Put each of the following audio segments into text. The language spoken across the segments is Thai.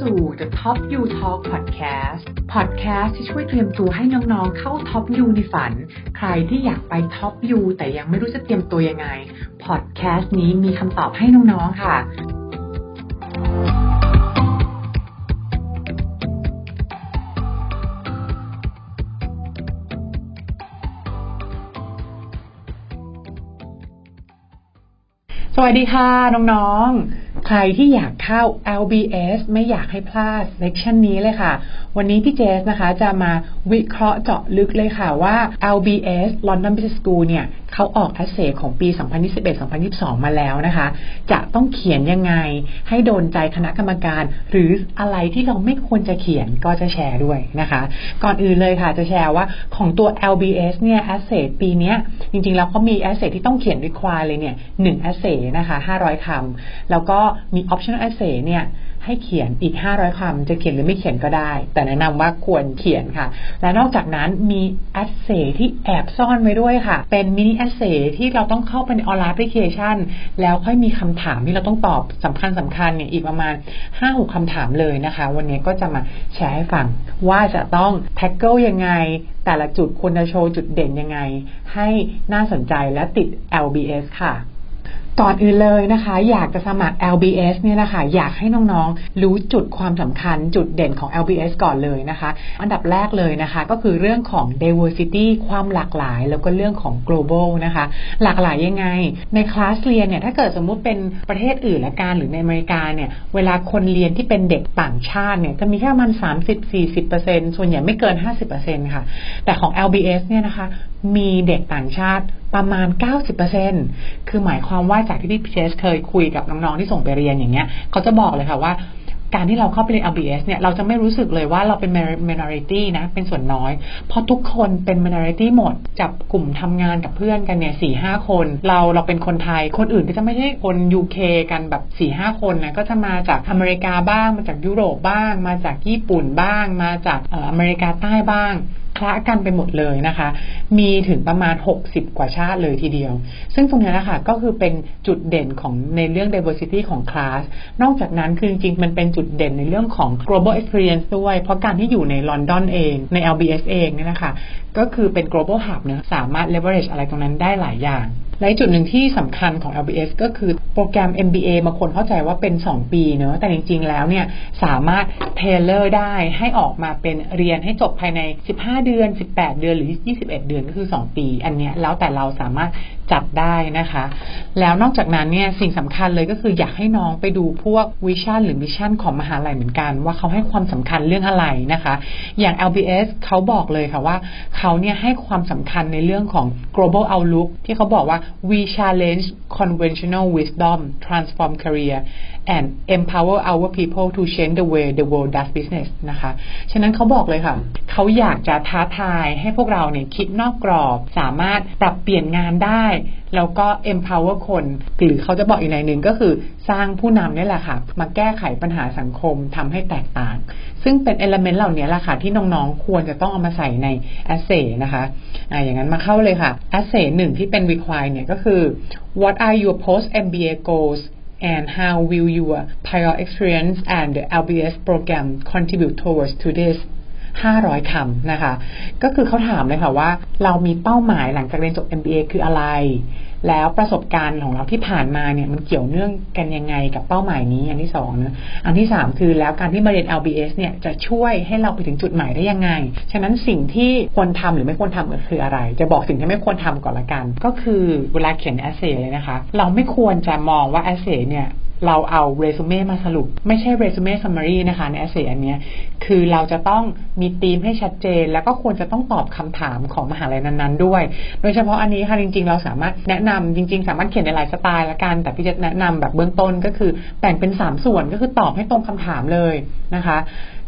สู่ The Top You Talk Podcast Podcast ที่ช่วยเตรียมตัวให้น้องๆ เข้า Top You ในฝัน ใครที่อยากไป Top You แต่ยังไม่รู้จะเตรียมตัวยังไง Podcast นี้มีคำตอบให้น้องๆ ค่ะ สวัสดีค่ะ น้องๆ ใครที่อยากเข้า LBS ไม่อยากให้พลาดเลคชันนี้เลยค่ะ วันนี้พี่เจสนะคะจะมาวิเคราะห์เจาะลึกเลยค่ะว่า LBS London Business School เนี่ยเขาออก essay ของปี 2021-2022 มาแล้วนะคะ จะต้องเขียนยังไงให้โดนใจคณะกรรมการ หรืออะไรที่เราไม่ควรจะเขียนก็จะแชร์ด้วยนะคะ ก่อนอื่นเลยค่ะจะแชร์ว่าของตัว LBS เนี่ย essayปีนี้จริงๆแล้วเขามี essay ที่ต้องเขียน require เลยเนี่ย1 essay นะคะ500คำแล้วก็มี optional essay เนี่ยให้เขียนอีก 500 คำ จะเขียนหรือไม่เขียนก็ได้ แต่แนะนำว่าควรเขียนค่ะ และนอกจากนั้นมี essay ที่แอบซ่อนไว้ด้วยค่ะ เป็นมินิ essay ที่เราต้องเข้าไปใน online application แล้วค่อยมีคำถามที่เราต้องตอบสำคัญสำคัญเนี่ยอีกประมาณ 5-6คำถามเลยนะคะ วันนี้ก็จะมาแชร์ให้ฟัง ว่าจะต้อง tackle ยังไง แต่ละจุดควรจะโชว์จุดเด่นยังไง ให้น่าสนใจและติด LBS ค่ะ ก่อนอื่นเลยนะคะ อยากจะสมัคร LBS เนี่ยนะคะ อยากให้น้องๆ รู้จุดความสำคัญจุดเด่นของ LBS ก่อนเลยนะคะ อันดับแรกเลยนะคะ ก็คือเรื่องของ diversity ความหลากหลาย แล้วก็เรื่องของ global นะคะ หลากหลายยังไง ในคลาสเรียนเนี่ย ถ้าเกิดสมมุติเป็นประเทศอื่นละกันหรือในอเมริกาเนี่ย เวลาคนเรียนที่เป็นเด็กต่างชาติเนี่ย จะมีแค่ประมาณ30-40%ส่วนใหญ่ไม่เกิน 50%ค่ะ แต่ของ LBS เนี่ยนะคะมีเด็กต่างชาติประมาณ 90%คือหมายความว่าจากที่พี่เพชเคยคุยกับน้องๆที่ส่งไปเรียนอย่างเงี้ยเขาจะบอกเลยค่ะว่าการที่เราเข้าไปเรียน LBS เนี่ยเราจะไม่รู้สึกเลยว่าเราเป็น minority นะ เป็นส่วนน้อย เพราะทุกคนเป็น minority หมด จับกลุ่มทำงานกับเพื่อนกันเนี่ยสี่ห้าคน เราเราเป็นคนไทย คนอื่นก็จะไม่ใช่คน UK กันแบบสี่ห้าคนนะ ก็จะมาจากอเมริกาบ้าง มาจากยุโรปบ้าง มาจากญี่ปุ่นบ้าง มาจากอเมริกาใต้บ้าง คละกันไปหมดเลยนะคะ มีถึงประมาณ 60 กว่าชาติเลยทีเดียว ซึ่งตรงนี้นะคะก็คือเป็นจุดเด่นของในเรื่อง diversity ของคลาส นอกจากนั้นคือจริงๆมันเป็นจุดเด่นในเรื่องของ global experience ด้วย เพราะการที่อยู่ในลอนดอนเอง ใน LBS เองเนี่ยนะคะ ก็คือเป็น global hub เนะสามารถ leverage อะไรตรงนั้นได้หลายอย่าง และจุดหนึ่งที่สำคัญของ LBS ก็คือโปรแกรม MBA บางคนเข้าใจว่าเป็น 2 ปีเนอะแต่จริง ๆ แล้วเนี่ยสามารถ tailor ได้ให้ออกมาเป็นเรียนให้จบภายใน 15 เดือน 18 เดือนหรือ 21 เดือนก็คือ 2 ปี อันเนี้ยแล้วแต่เราสามารถจัดได้นะคะ แล้วนอกจากนั้นเนี่ยสิ่งสำคัญเลยก็คืออยากให้น้องไปดูพวก vision หรือ mission ของมหาลัยเหมือนกัน ว่าเขาให้ความสำคัญเรื่องอะไรนะคะ อย่าง LBS เขาบอกเลยค่ะว่าเขาเนี่ยให้ความสำคัญในเรื่องของ global outlook ที่เขาบอกว่า we challenge conventional wisdom transform career and empower our people to change the way the world does business นะคะ ฉะนั้นเขาบอกเลยค่ะ เขาอยากจะท้าทายให้พวกเราเนี่ยคิดนอกกรอบ สามารถปรับเปลี่ยนงานได้ แล้วก็ empower คน หรือเขาจะบอกอีกในหนึ่งก็คือสร้างผู้นำนี่แหละค่ะ มาแก้ไขปัญหาสังคมทำให้แตกต่าง ซึ่งเป็น element เหล่านี้แหละค่ะ ที่น้องๆควรจะต้องเอามาใส่ใน essay นะคะอ่าอย่างนั้นมาเข้าเลยค่ะ essay หนึ่งที่เป็น require เนี่ยก็คือ what are your post MBA goals and how will your prior experience and the LBS program contribute towards to this 500 คำนะคะ ก็คือเขาถามเลยค่ะว่า เรามีเป้าหมายหลังจากเรียนจบ MBA คืออะไร แล้วประสบการณ์ของเราที่ผ่านมาเนี่ยมันเกี่ยวเนื่องกันยังไงกับเป้าหมายนี้ อันที่สองนะอันที่สามคือแล้วการที่มาเรียน LBS เนี่ยจะช่วยให้เราไปถึงจุดหมายได้ยังไง ฉะนั้นสิ่งที่ควรทำหรือไม่ควรทำก็คืออะไร จะบอกสิ่งที่ไม่ควรทำก่อนละกัน ก็คือเวลาเขียน essay เลยนะคะ เราไม่ควรจะมองว่า essay เนี่ย เราเอาเรซูเม่มาสรุป ไม่ใช่เรซูเม่ซัมมารีนะคะใน essay อันนี้คือเราจะต้องมีธีมให้ชัดเจน แล้วก็ควรจะต้องตอบคำถามของมหาลัยนั้นๆ ด้วย โดยเฉพาะอันนี้ค่ะจริงๆ เราสามารถแนะนำจริง ๆ สามารถเขียนในหลายสไตล์ละกัน แต่พี่จะแนะนำแบบเบื้องต้นก็คือแบ่งเป็น 3 ส่วนก็คือตอบให้ตรงคำถามเลยนะคะ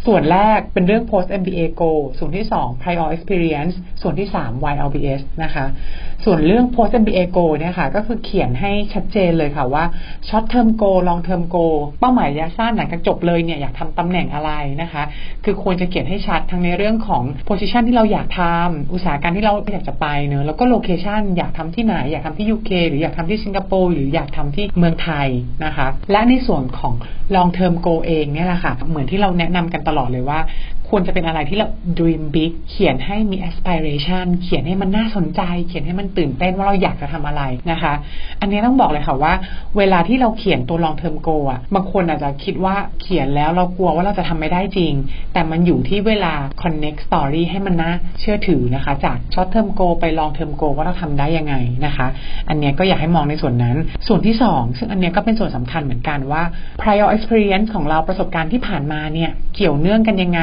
ส่วนแรกเป็นเรื่อง post MBA goal ส่วนที่ 2 prior experience ส่วนที่ 3 YLBS นะคะ ส่วนเรื่อง post MBA goal เนี่ยค่ะ ก็คือเขียนให้ชัดเจนเลยค่ะว่า short term goal long term goal เป้าหมายระยะสั้นหลังจากจบเลยเนี่ยอยากทำตำแหน่งอะไรนะคะ คือควรจะเขียนให้ชัดทั้งในเรื่องของ position ที่เราอยากทำอุตสาหการที่เราอยากจะไปเนอะแล้วก็ location อยากทำที่ไหน อยากทำที่ UK หรืออยากทำที่สิงคโปร์หรืออยากทำที่เมืองไทยนะคะ และในส่วนของ long term goal เองเนี่ยแหละค่ะ เหมือนที่เราแนะนำกันตลอดเลยว่า ควรจะเป็นอะไรที่เรา dream big เขียนให้มี aspiration เขียนให้มันน่าสนใจ เขียนให้มันตื่นเต้นว่าเราอยากจะทำอะไรนะคะ อันนี้ต้องบอกเลยค่ะว่า เวลาที่เราเขียนตัว long term goal อะบางคนอาจจะคิดว่าเขียนแล้วเรากลัวว่าเราจะทำไม่ได้จริง แต่มันอยู่ที่เวลา connect story ให้มันน่าเชื่อถือนะคะ จาก short term goal ไป long term goal ว่าเราทำได้ยังไงนะคะ อันนี้ก็อยากให้มองในส่วนนั้น ส่วนที่ 2 ซึ่งอันนี้ก็เป็นส่วนสำคัญเหมือนกันว่า prior experience ของเราประสบการณ์ที่ผ่านมาเนี่ยเกี่ยวเนื่องกันยังไง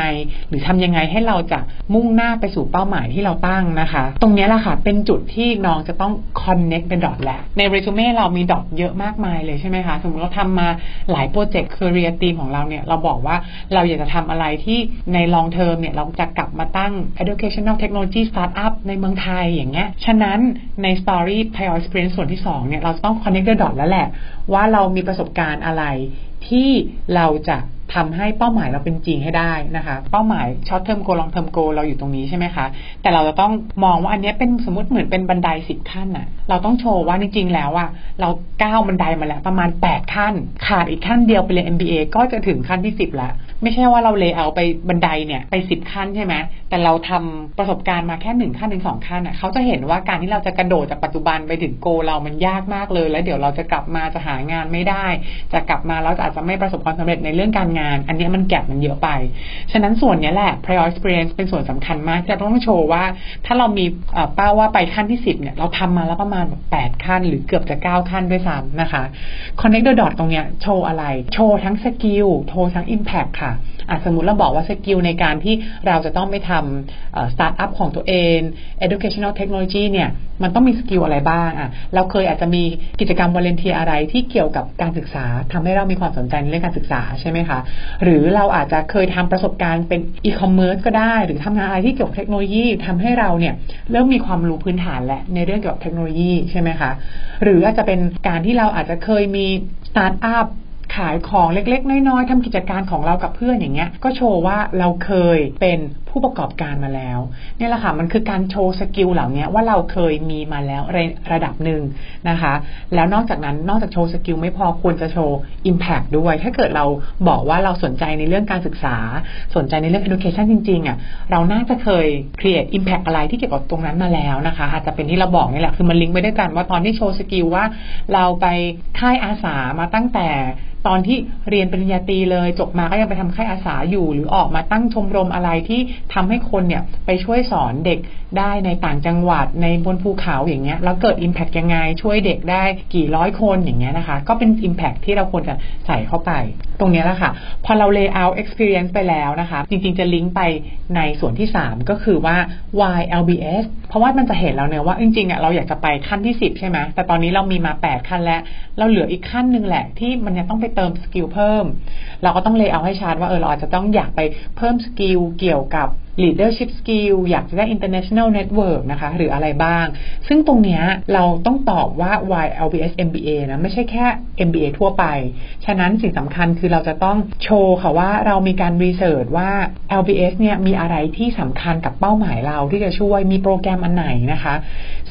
หรือทำยังไงให้เราจะมุ่งหน้าไปสู่เป้าหมายที่เราตั้งนะคะ ตรงนี้แหละค่ะเป็นจุดที่น้องจะต้อง connect เป็นดอทแหละในเรซูเม่เรามีดอทเยอะมากมายเลยใช่ไหมคะสมมติเราทำมาหลายโปรเจกต์ career team ของเราเนี่ยเราบอกว่าเราอยากจะทำอะไรที่ใน long term เนี่ยเราจะกลับมาตั้ง educational technology startup ในเมืองไทยอย่างเงี้ยฉะนั้นใน story prior experience ส่วนที่2เนี่ยเราต้อง connect the dot แล้วแหละ ว่าเรามีประสบการณ์อะไรที่เราจะ ทำให้เป้าหมายเราเป็นจริงให้ได้นะคะ เป้าหมาย short-term goal long-term goal เราอยู่ตรงนี้ใช่ไหมคะ แต่เราจะต้องมองว่าอันนี้เป็นสมมติเหมือนเป็นบันไดสิบขั้นอะเราต้องโชว์ว่าจริงๆแล้วอะเราก้าวบันไดมาแล้วประมาณแปดขั้น ขาดอีกขั้นเดียวไปเรียน MBA ก็จะถึงขั้นที่10แล้ว ไม่ใช่ว่าเรา layer ไปบันไดเนี่ยไป10ขั้นใช่ไหมแต่เราทำประสบการณ์มาแค่หนึ่งขั้นถึงสองขั้นอะเขาจะเห็นว่าการที่เราจะกระโดดจากปัจจุบันไปถึง goal เรามันยากมากเลย แล้วเดี๋ยวเราจะกลับมาจะหางานไม่ได้ จะกลับมาแล้วอาจจะไม่ประสบความสำเร็จในเรื่องการงาน อันนี้มัน gap มันเยอะไป ฉะนั้นส่วนนี้แหละ prior experience เป็นส่วนสำคัญมากจะต้องโชว์ว่า ถ้าเรามีเป้าว่าไปขั้นที่10เนี่ยเราทำมาแล้วประมาณ8ขั้น หรือเกือบจะ9ขั้นด้วยซ้ำนะคะ connect the dot ตรงเนี้ยโชว์อะไร โชว์ทั้ง skill โชว์ทั้ง impact ค่ะอะสมมติเราบอกว่า skill ในการที่เราจะต้องไปทำสตาร์ทอัพของตัวเอง educational technology เนี่ยมันต้องมี skill อะไรบ้างอะเราเคยอาจจะมีกิจกรรม volunteer อะไรที่เกี่ยวกับการศึกษาทำให้เรามีความสนใจในเรื่องการศึกษาใช่ไหมคะ หรือเราอาจจะเคยทำประสบการณ์เป็นอีคอมเมิร์ซก็ได้ หรือทำงานอะไรที่เกี่ยวกับเทคโนโลยีทำให้เราเนี่ยเริ่มมีความรู้พื้นฐานแหละในเรื่องเกี่ยวกับเทคโนโลยีใช่ไหมคะ หรืออาจจะเป็นการที่เราอาจจะเคยมีสตาร์ทอัพ ขายของเล็กๆ น้อยๆทำกิจการของเรากับเพื่อนอย่างเงี้ย ก็โชว์ว่าเราเคยเป็น ผู้ประกอบการมาแล้วเนี่ยแหละค่ะมันคือการโชว์ skill เหล่านี้ว่าเราเคยมีมาแล้วในระดับหนึ่งนะคะ แล้วนอกจากนั้นนอกจากโชว์ skill ไม่พอควรจะโชว์ Impact ด้วย ถ้าเกิดเราบอกว่าเราสนใจในเรื่องการศึกษา สนใจในเรื่อง education จริงๆอะเราน่าจะเคย create impact อะไรที่เกี่ยวกับตรงนั้นมาแล้วนะคะ อาจจะเป็นที่เราบอกนี่แหละคือมันลิงก์ไปด้วยกันว่าตอนที่โชว์ skill ว่า เราไปค่ายอาสามาตั้งแต่ตอนที่เรียนปริญญาตรีเลยจบมาก็ยังไปทำค่ายอาสาอยู่ หรือออกมาตั้งชมรมอะไรที่ทำให้คนเนี่ยไปช่วยสอนเด็กได้ในต่างจังหวัดในบนภูเขาอย่างเงี้ยแล้วเกิด Impact ยังไง ช่วยเด็กได้กี่ร้อยคนอย่างเงี้ยนะคะ ก็เป็น Impact ที่เราควรจะใส่เข้าไป ตรงนี้แหละค่ะ พอเรา lay out experience ไปแล้วนะคะ จริงๆจะลิงก์ไปในส่วนที่ 3 ก็คือว่า why LBS เพราะว่ามันจะเห็นแล้วเนี่ยว่าจริงๆอะเราอยากจะไปขั้นที่ 10 ใช่ไหมแต่ตอนนี้เรามีมา 8 ขั้นแล้ว เราเหลืออีกขั้นหนึ่งแหละ ที่มันยังต้องไปเติมสกิลเพิ่ม เราก็ต้อง layer ให้ชัดว่าเออเราอาจจะต้องอยากไปเพิ่ม skill เกี่ยวกับ leadership skill อยากจะได้ international network นะคะ หรืออะไรบ้าง ซึ่งตรงเนี้ยเราต้องตอบว่า why LBS MBA นะไม่ใช่แค่ MBA ทั่วไป ฉะนั้นสิ่งสำคัญคือเราจะต้องโชว์ค่ะว่าเรามีการ research ว่า LBS เนี่ยมีอะไรที่สำคัญกับเป้าหมายเราที่จะช่วยมีโปรแกรมอันไหนนะคะ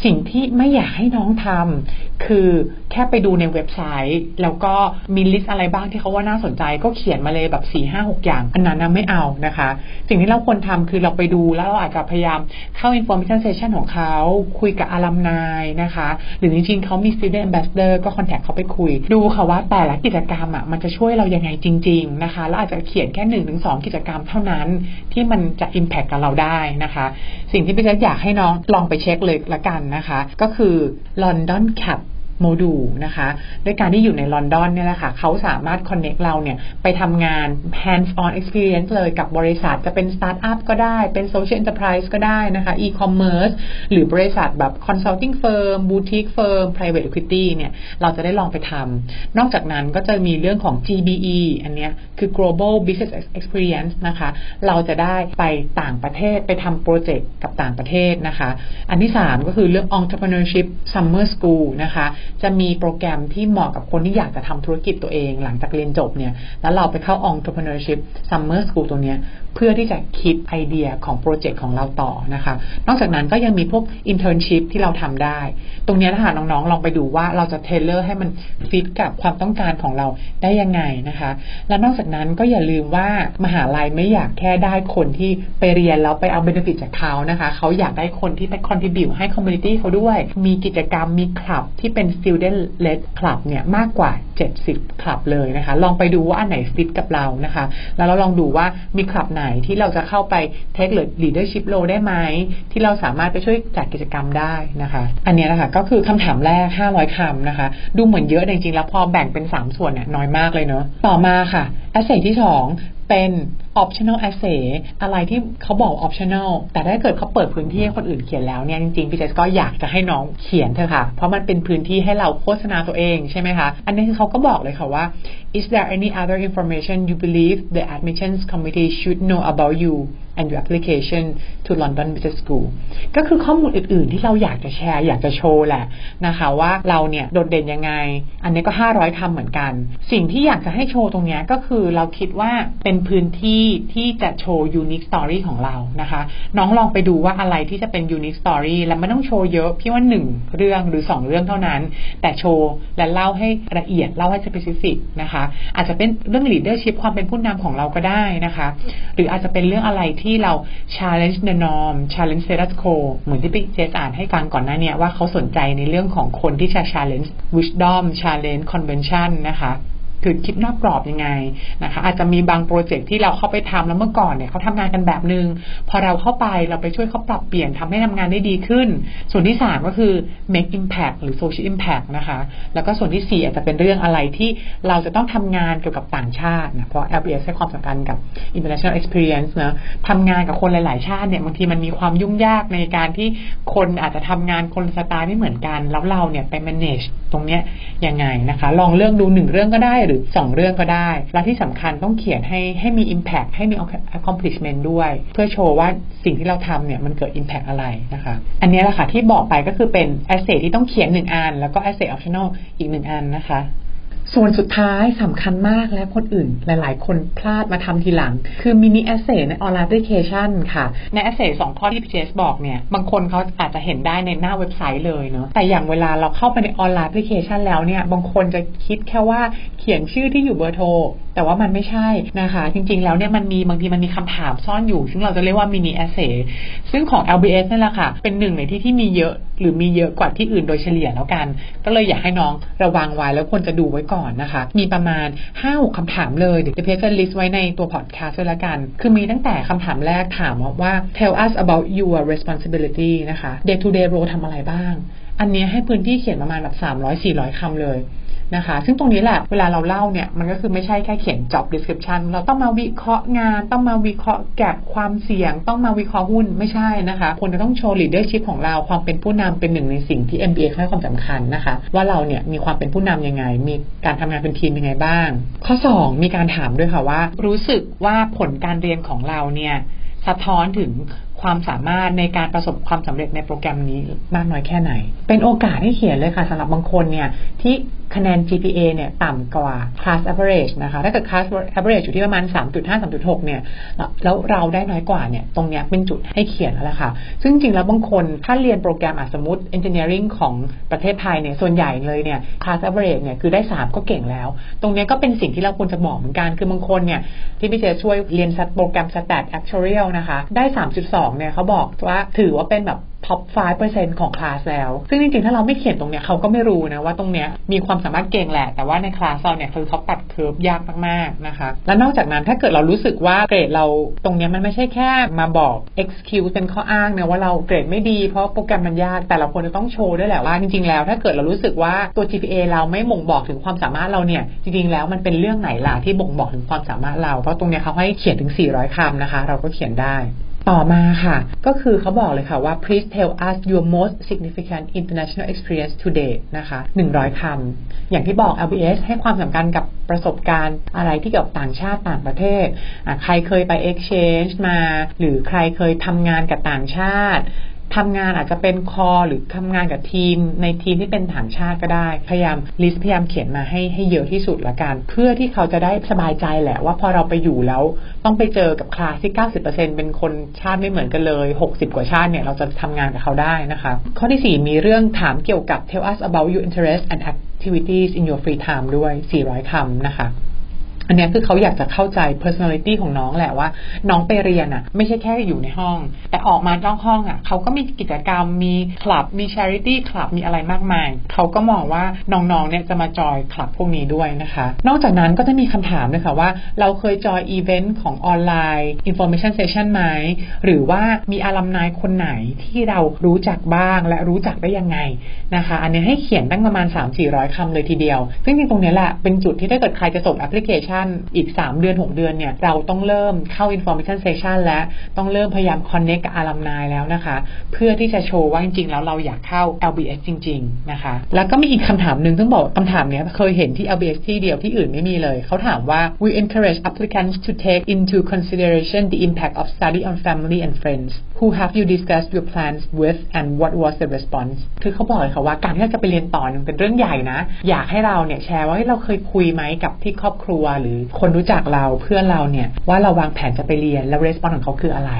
สิ่งที่ไม่อยากให้น้องทำคือแค่ไปดูในเว็บไซต์ แล้วก็มีลิสต์อะไรบ้างที่เขาว่าน่าสนใจ ก็เขียนมาเลยแบบ4 5 6อย่าง อันนั้นนะไม่เอานะคะ สิ่งที่เราควรทำคือเราไปดูแล้วเราอาจจะพยายามเข้า information session ของเขา คุยกับอารัมนายนะคะ หรือจริงๆเขามี student ambassador ก็ contact เขาไปคุย ดูค่ะว่าแต่ละกิจกรรมอะมันจะช่วยเรายังไงจริง ๆ นะคะ แล้วอาจจะเขียนแค่1นถึงสองกิจกรรมเท่านั้นที่มันจะ impact กับเราได้นะคะ สิ่งที่พี่จะอยากให้น้องลองไปเช็คเลยละกันนะคะ ก็คือ London Cap โมดูลนะคะด้วยการที่อยู่ในลอนดอนเนี่ยแหละค่ะเขาสามารถ connect เราเนี่ยไปทำงาน hands on experience เลยกับบริษัทจะเป็นสตาร์ทอัพก็ได้เป็น social enterprise ก็ได้นะคะ e-commerce หรือบริษัทแบบ consulting firm boutique firm private equity เนี่ยเราจะได้ลองไปทำนอกจากนั้นก็จะมีเรื่องของ GBE อันเนี้ยคือ global business experience นะคะ เราจะได้ไปต่างประเทศไปทำโปรเจกต์กับต่างประเทศนะคะ อันที่ 3 ก็คือเรื่อง entrepreneurship summer school นะคะจะมีโปรแกรมที่เหมาะกับคนที่อยากจะทำธุรกิจตัวเอง หลังจากเรียนจบเนี่ยแล้วเราไปเข้า entrepreneurship summer school ตัวเนี้ย เพื่อที่จะคิดไอเดียของโปรเจกต์ของเราต่อนะคะ นอกจากนั้นก็ยังมีพวก internship ที่เราทำได้ ตรงนี้ถ้าหากน้องๆ ลองไปดูว่าเราจะ tailor ให้มันฟิตกับความต้องการของเราได้ยังไงนะคะ และนอกจากนั้นก็อย่าลืมว่ามหาลัยไม่อยากแค่ได้คนที่ไปเรียนแล้วไปเอาเบนฟิตจากเขานะคะเขาอยากได้คนที่ไป contribute ให้ community เขาด้วย มีกิจกรรมมีคลับที่เป็น student led club เนี่ยมากกว่า 70 คลับเลยนะคะ ลองไปดูว่าอันไหนฟิตกับเรานะคะ แล้วเราลองดูว่ามีคลับไหนที่เราจะเข้าไป take leadership role ได้ไหม ที่เราสามารถไปช่วยจัดกิจกรรมได้นะคะ อันนี้นะคะก็คือคำถามแรก 500คำนะคะ ดูเหมือนเยอะแต่จริงๆแล้วพอแบ่งเป็น 3 ส่วนเนี่ยน้อยมากเลยเนาะต่อมาค่ะแอสเซทที่ 2 เป็น optional essay อะไรที่เขาบอก optional แต่ถ้าเกิดเขาเปิดพื้นที่ให้คนอื่นเขียนแล้วเนี่ยจริงๆพี่เจสก็อยากจะให้น้องเขียนเถอะค่ะ เพราะมันเป็นพื้นที่ให้เราโฆษณาตัวเองใช่ไหมคะ อันนี้คือเขาก็บอกเลยค่ะว่า is there any other information you believe the admissions committee should know about you and your application to London Business School ก็คือข้อมูลอื่น ๆ ที่เราอยากจะแชร์ อยากจะโชว์แหละนะคะว่าเราเนี่ยโดดเด่นยังไง อันนี้ก็ 500คำเหมือนกัน สิ่งที่อยากจะให้โชว์ตรงนี้ก็คือเราคิดว่าเป็นพื้นที่ที่จะโชว์ unique story ของเรานะคะ น้องลองไปดูว่าอะไรที่จะเป็น unique story และไม่ต้องโชว์เยอะพี่ว่า1เรื่องหรือ2เรื่องเท่านั้น แต่โชว์และเล่าให้ละเอียดเล่าให้ specific นะคะ อาจจะเป็นเรื่อง leadership ความเป็นผู้นำของเราก็ได้นะคะ หรืออาจจะเป็นเรื่องอะไรที่ที่เรา challenge the norm challenge status quo เหมือนที่พี่เจสอ่านให้ฟังก่อนหน้าเนี่ยว่าเขาสนใจในเรื่องของคนที่จะ challenge wisdom challenge convention นะคะ คือคิดนอกกรอบยังไงนะคะ อาจจะมีบางโปรเจกต์ที่เราเข้าไปทำแล้วเมื่อก่อนเนี่ยเขาทำงานกันแบบนึง พอเราเข้าไปเราไปช่วยเขาปรับเปลี่ยนทำให้ทำงานได้ดีขึ้น ส่วนที่ 3 ก็คือ make impact หรือ social impact นะคะ แล้วก็ส่วนที่ 4 อาจจะเป็นเรื่องอะไรที่เราจะต้องทำงานเกี่ยวกับต่างชาตินะเพราะ LBS ให้ความสำคัญกับ international experience นะทำงานกับคนหลาย ๆ ชาติเนี่ยบางทีมันมีความยุ่งยากในการที่คนอาจจะทำงานคนสไตล์ไม่เหมือนกัน แล้วเราเนี่ยไป manage ตรงเนี้ยยังไงนะคะ ลองเลือกดูหนึ่งเรื่องก็ได้หรือสองเรื่องก็ได้ และที่สำคัญต้องเขียนให้ให้มี impact ให้มี accomplishment ด้วย เพื่อโชว์ว่าสิ่งที่เราทำเนี่ยมันเกิด impact อะไรนะคะ อันนี้แหละค่ะที่บอกไปก็คือเป็น asset ที่ต้องเขียนหนึ่งอัน แล้วก็ essay optional อีกหนึ่งอันนะคะ ส่วนสุดท้ายสำคัญมากและคนอื่นหลาย ๆ คนพลาดมาทำทีหลัง คือ mini essay ใน online application ค่ะ ใน essay สองข้อที่พี่เจสบอกเนี่ย บางคนเขาอาจจะเห็นได้ในหน้าเว็บไซต์เลยเนาะแต่อย่างเวลาเราเข้าไปใน online application แล้วเนี่ย บางคนจะคิดแค่ว่าเขียนชื่อที่อยู่เบอร์โทรแต่ว่ามันไม่ใช่นะคะ จริง ๆ แล้วเนี่ยมันมีบางทีมันมีคำถามซ่อนอยู่ ซึ่งเราจะเรียกว่า mini essay ซึ่งของ LBS นั่นแหละค่ะ เป็นหนึ่งในที่ที่มีเยอะหรือมีเยอะกว่าที่อื่นโดยเฉลี่ยแล้วกัน ก็เลยอยากให้น้องระวังไว้แล้วควรจะดูไว้ก่อนนะคะ มีประมาณ5้าคำถามเลยเดี๋ยวพี่เจสจะ list ไว้ในตัวพอดแคสต์ด้วยละกัน คือมีตั้งแต่คำถามแรกถามว่า tell us about your responsibility นะคะ day to day role ทำอะไรบ้าง อันนี้ให้พื้นที่เขียนประมาณแบบ300-400คำเลยนะคะ ซึ่งตรงนี้แหละเวลาเราเล่าเนี่ยมันก็คือไม่ใช่แค่เขียน job description เราต้องมาวิเคราะห์งาน ต้องมาวิเคราะห์แกบความเสี่ยง ต้องมาวิเคราะห์หุ้นไม่ใช่นะคะควรจะต้องโชว์ leadership ของเราความเป็นผู้นำเป็นหนึ่งในสิ่งที่ MBA ให้ความสำคัญนะคะ ว่าเราเนี่ยมีความเป็นผู้นำยังไง มีการทำงานเป็นทีมยังไงบ้าง ข้อ 2 มีการถามด้วยค่ะว่า รู้สึกว่าผลการเรียนของเราเนี่ยสะท้อนถึง ความสามารถในการประสบความสำเร็จในโปรแกรมนี้มากน้อยแค่ไหน เป็นโอกาสให้เขียนเลยค่ะสำหรับบางคนเนี่ยที่คะแนน GPA เนี่ยต่ำกว่า class average นะคะ ถ้าเกิด class average อยู่ที่ประมาณ 3.5 3.6 เนี่ย แล้วเราได้น้อยกว่าเนี่ย ตรงเนี้ยเป็นจุดให้เขียนแล้วล่ะค่ะ ซึ่งจริงแล้วบางคนถ้าเรียนโปรแกรมอาสมมติ engineering ของประเทศไทยเนี่ย ส่วนใหญ่เลยเนี่ย class average เนี่ย คือได้ 3 ก็เก่งแล้ว ตรงเนี้ยก็เป็นสิ่งที่เราควรจะบอกเหมือนกัน คือบางคนเนี่ย ที่พี่เจช่วยเรียนโปรแกรม stat actuarial นะคะ ได้ 3.2 เนี่ยเขาบอกว่าถือว่าเป็นแบบ top 5%ของคลาสแล้ว ซึ่งจริงๆ ถ้าเราไม่เขียนตรงเนี้ยเขาก็ไม่รู้นะว่าตรงเนี้ยมีความสามารถเก่งแหละ แต่ว่าในคลาสเราเนี่ยคือเขาตัดเคิร์ฟยากมากๆนะคะ และนอกจากนั้นถ้าเกิดเรารู้สึกว่าเกรดเราตรงเนี้ยมันไม่ใช่แค่มาบอก excuse เป็นข้ออ้างเนี่ยว่าเราเกรดไม่ดีเพราะโปรแกรมมันยากแต่เราควรจะต้องโชว์ด้วยแหละว่าจริงๆ แล้วถ้าเกิดเรารู้สึกว่าตัว GPA เราไม่บ่งบอกถึงความสามารถเราเนี่ยจริงๆ แล้วมันเป็นเรื่องไหนล่ะที่บ่งบอกถึงความสามารถเรา เพราะตรงเนี้ยเขาให้เขียนถึง 400คำนะคะ เราก็เขียนได้ ต่อมาค่ะ ก็คือเขาบอกเลยค่ะว่า please tell us your most significant international experience today นะคะ 100 คำ อย่างที่บอก LBS ให้ความสำคัญกับประสบการณ์อะไรที่เกี่ยวกับต่างชาติต่างประเทศ ใครเคยไป exchange มา หรือใครเคยทำงานกับต่างชาติ ทำงานอาจจะเป็นคอหรือทำงานกับทีม ในทีมที่เป็นต่างชาติก็ได้ พยายามลิสต์พยายามเขียนมาให้ให้เยอะที่สุดละกัน เพื่อที่เขาจะได้สบายใจแหละว่าพอเราไปอยู่แล้ว ต้องไปเจอกับคลาสที่ 90%เป็นคนชาติไม่เหมือนกันเลย 60 กว่าชาติเนี่ยเราจะทำงานกับเขาได้นะคะ ข้อที่ 4 มีเรื่องถามเกี่ยวกับ tell us about your interest and activities in your free time ด้วย 400 คำนะคะ อันนี้คือเขาอยากจะเข้าใจ personality ของน้องแหละว่า น้องไปเรียนอะ ไม่ใช่แค่อยู่ในห้อง แต่ออกมานอกห้องอะเขาก็มีกิจกรรมมีคลับมี charity คลับมีอะไรมากมาย เขาก็มองว่าน้องๆเนี่ยจะมาจอยคลับพวกนี้ด้วยนะคะ นอกจากนั้นก็จะมีคำถามด้วยค่ะว่า เราเคยจอยอีเวนต์ของออนไลน์ information session ไหมหรือว่ามีอารัมนายคนไหนที่เรารู้จักบ้างและรู้จักได้ยังไงนะคะ อันนี้ให้เขียนตั้งประมาณ 3-400คำเลยทีเดียว ซึ่งจริงตรงนี้แหละเป็นจุดที่ถ้าเกิดใครจะส่งแอปพลิเคชันนอีก 3 เดือน 6 เดือนเนี่ยเราต้องเริ่มเข้า information session และต้องเริ่มพยายาม connect กับ alumni แล้วนะคะ เพื่อที่จะโชว์ว่าจริงๆ แล้วเราอยากเข้า LBS จริง ๆ นะคะ แล้วก็มีอีกคำถามหนึ่งต้องบอกคำถามเนี้ยเคยเห็นที่ LBS ที่เดียวที่อื่นไม่มีเลย เขาถามว่า we encourage applicants to take into consideration the impact of study on family and friends who have you discussed your plans with and what was the response คือเขาบอกเลยค่ะว่าการที่เราจะไปเรียนต่อนึงเป็นเรื่องใหญ่นะ อยากให้เราเนี่ยแชร์ว่าเราเคยคุยไหมกับที่ครอบครัวหรือคนรู้จักเราเพื่อนเราเนี่ยว่าเราวางแผนจะไปเรียนแล้ว response ของเขาคืออะไร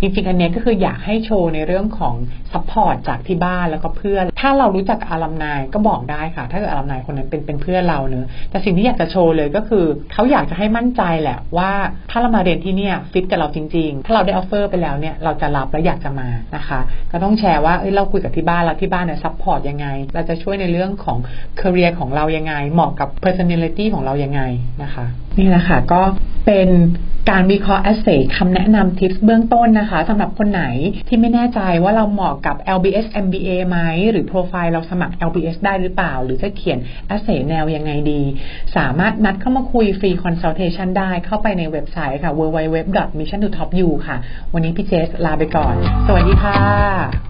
จริงๆ อันนี้ก็คืออยากให้โชว์ในเรื่องของ support จากที่บ้านแล้วก็เพื่อน ถ้าเรารู้จัก alumni ก็บอกได้ค่ะ ถ้าเกิด alumni คนนั้นเป็นเป็นเพื่อนเราเนอะแต่สิ่งที่อยากจะโชว์เลยก็คือเขาอยากจะให้มั่นใจแหละว่าถ้าเรามาเรียนที่เนี่ยฟิตกับเราจริง ๆ ถ้าเราได้ offer ไปแล้วเนี่ยเราจะรับและอยากจะมานะคะ ก็ต้องแชร์ว่าเอ้ยเราคุยกับที่บ้านแล้วที่บ้านเนี่ย support ยังไง เราจะช่วยในเรื่องของ career ของเรายังไง เหมาะกับ personality ของเรายังไงนะคะนี่แหละค่ะ ก็เป็นการวิเคราะห์ essay คำแนะนำทิปเบื้องต้นนะคะสำหรับคนไหนที่ไม่แน่ใจว่าเราเหมาะกับ LBS MBA ไหม หรือโปรไฟล์เราสมัคร LBS ได้หรือเปล่า หรือจะเขียน essay แนวยังไงดี สามารถนัดเข้ามาคุยฟรี consultation ได้เข้าไปในเว็บไซต์ค่ะ www.mission to top u ค่ะ วันนี้พี่เจสลาไปก่อน สวัสดีค่ะ